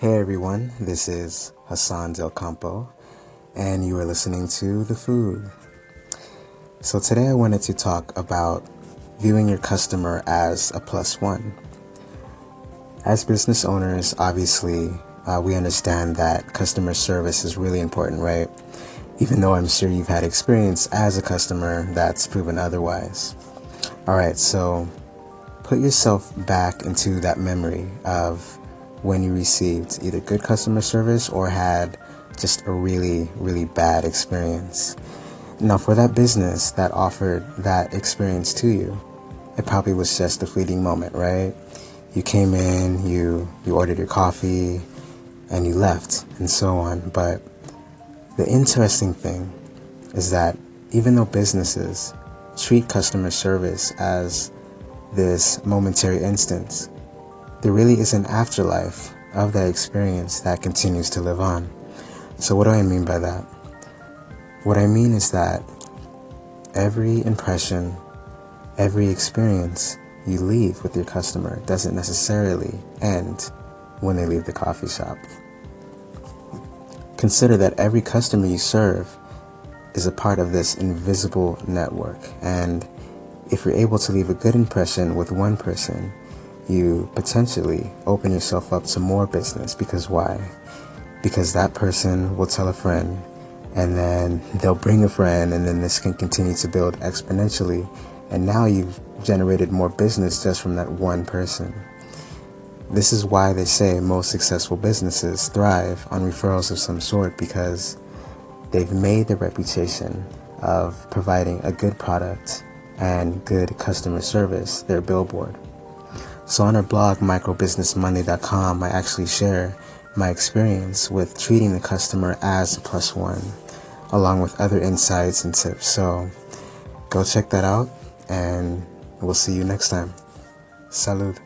Hey everyone, this is Hassan Del Campo, and you are listening to The Food. So today I wanted to talk about viewing your customer as a plus one. As business owners, obviously, uh, we understand that customer service is really important, right? Even though I'm sure you've had experience as a customer that's proven otherwise. Alright, so put yourself back into that memory of when you received either good customer service or had just a really, really bad experience. Now, for that business that offered that experience to you, it probably was just a fleeting moment, right? You came in, you, you ordered your coffee, and you left, and so on. But the interesting thing is that even though businesses treat customer service as this momentary instance, there really is an afterlife of that experience that continues to live on. So, what do I mean by that? What I mean is that every impression, every experience you leave with your customer doesn't necessarily end when they leave the coffee shop. Consider that every customer you serve is a part of this invisible network, and if you're able to leave a good impression with one person, you potentially open yourself up to more business because why? Because that person will tell a friend and then they'll bring a friend and then this can continue to build exponentially and now you've generated more business just from that one person. This is why they say most successful businesses thrive on referrals of some sort because they've made the reputation of providing a good product and good customer service their billboard. So on our blog, microbusinessmonday.com, I actually share my experience with treating the customer as a plus one, along with other insights and tips. So go check that out, and we'll see you next time. Salud.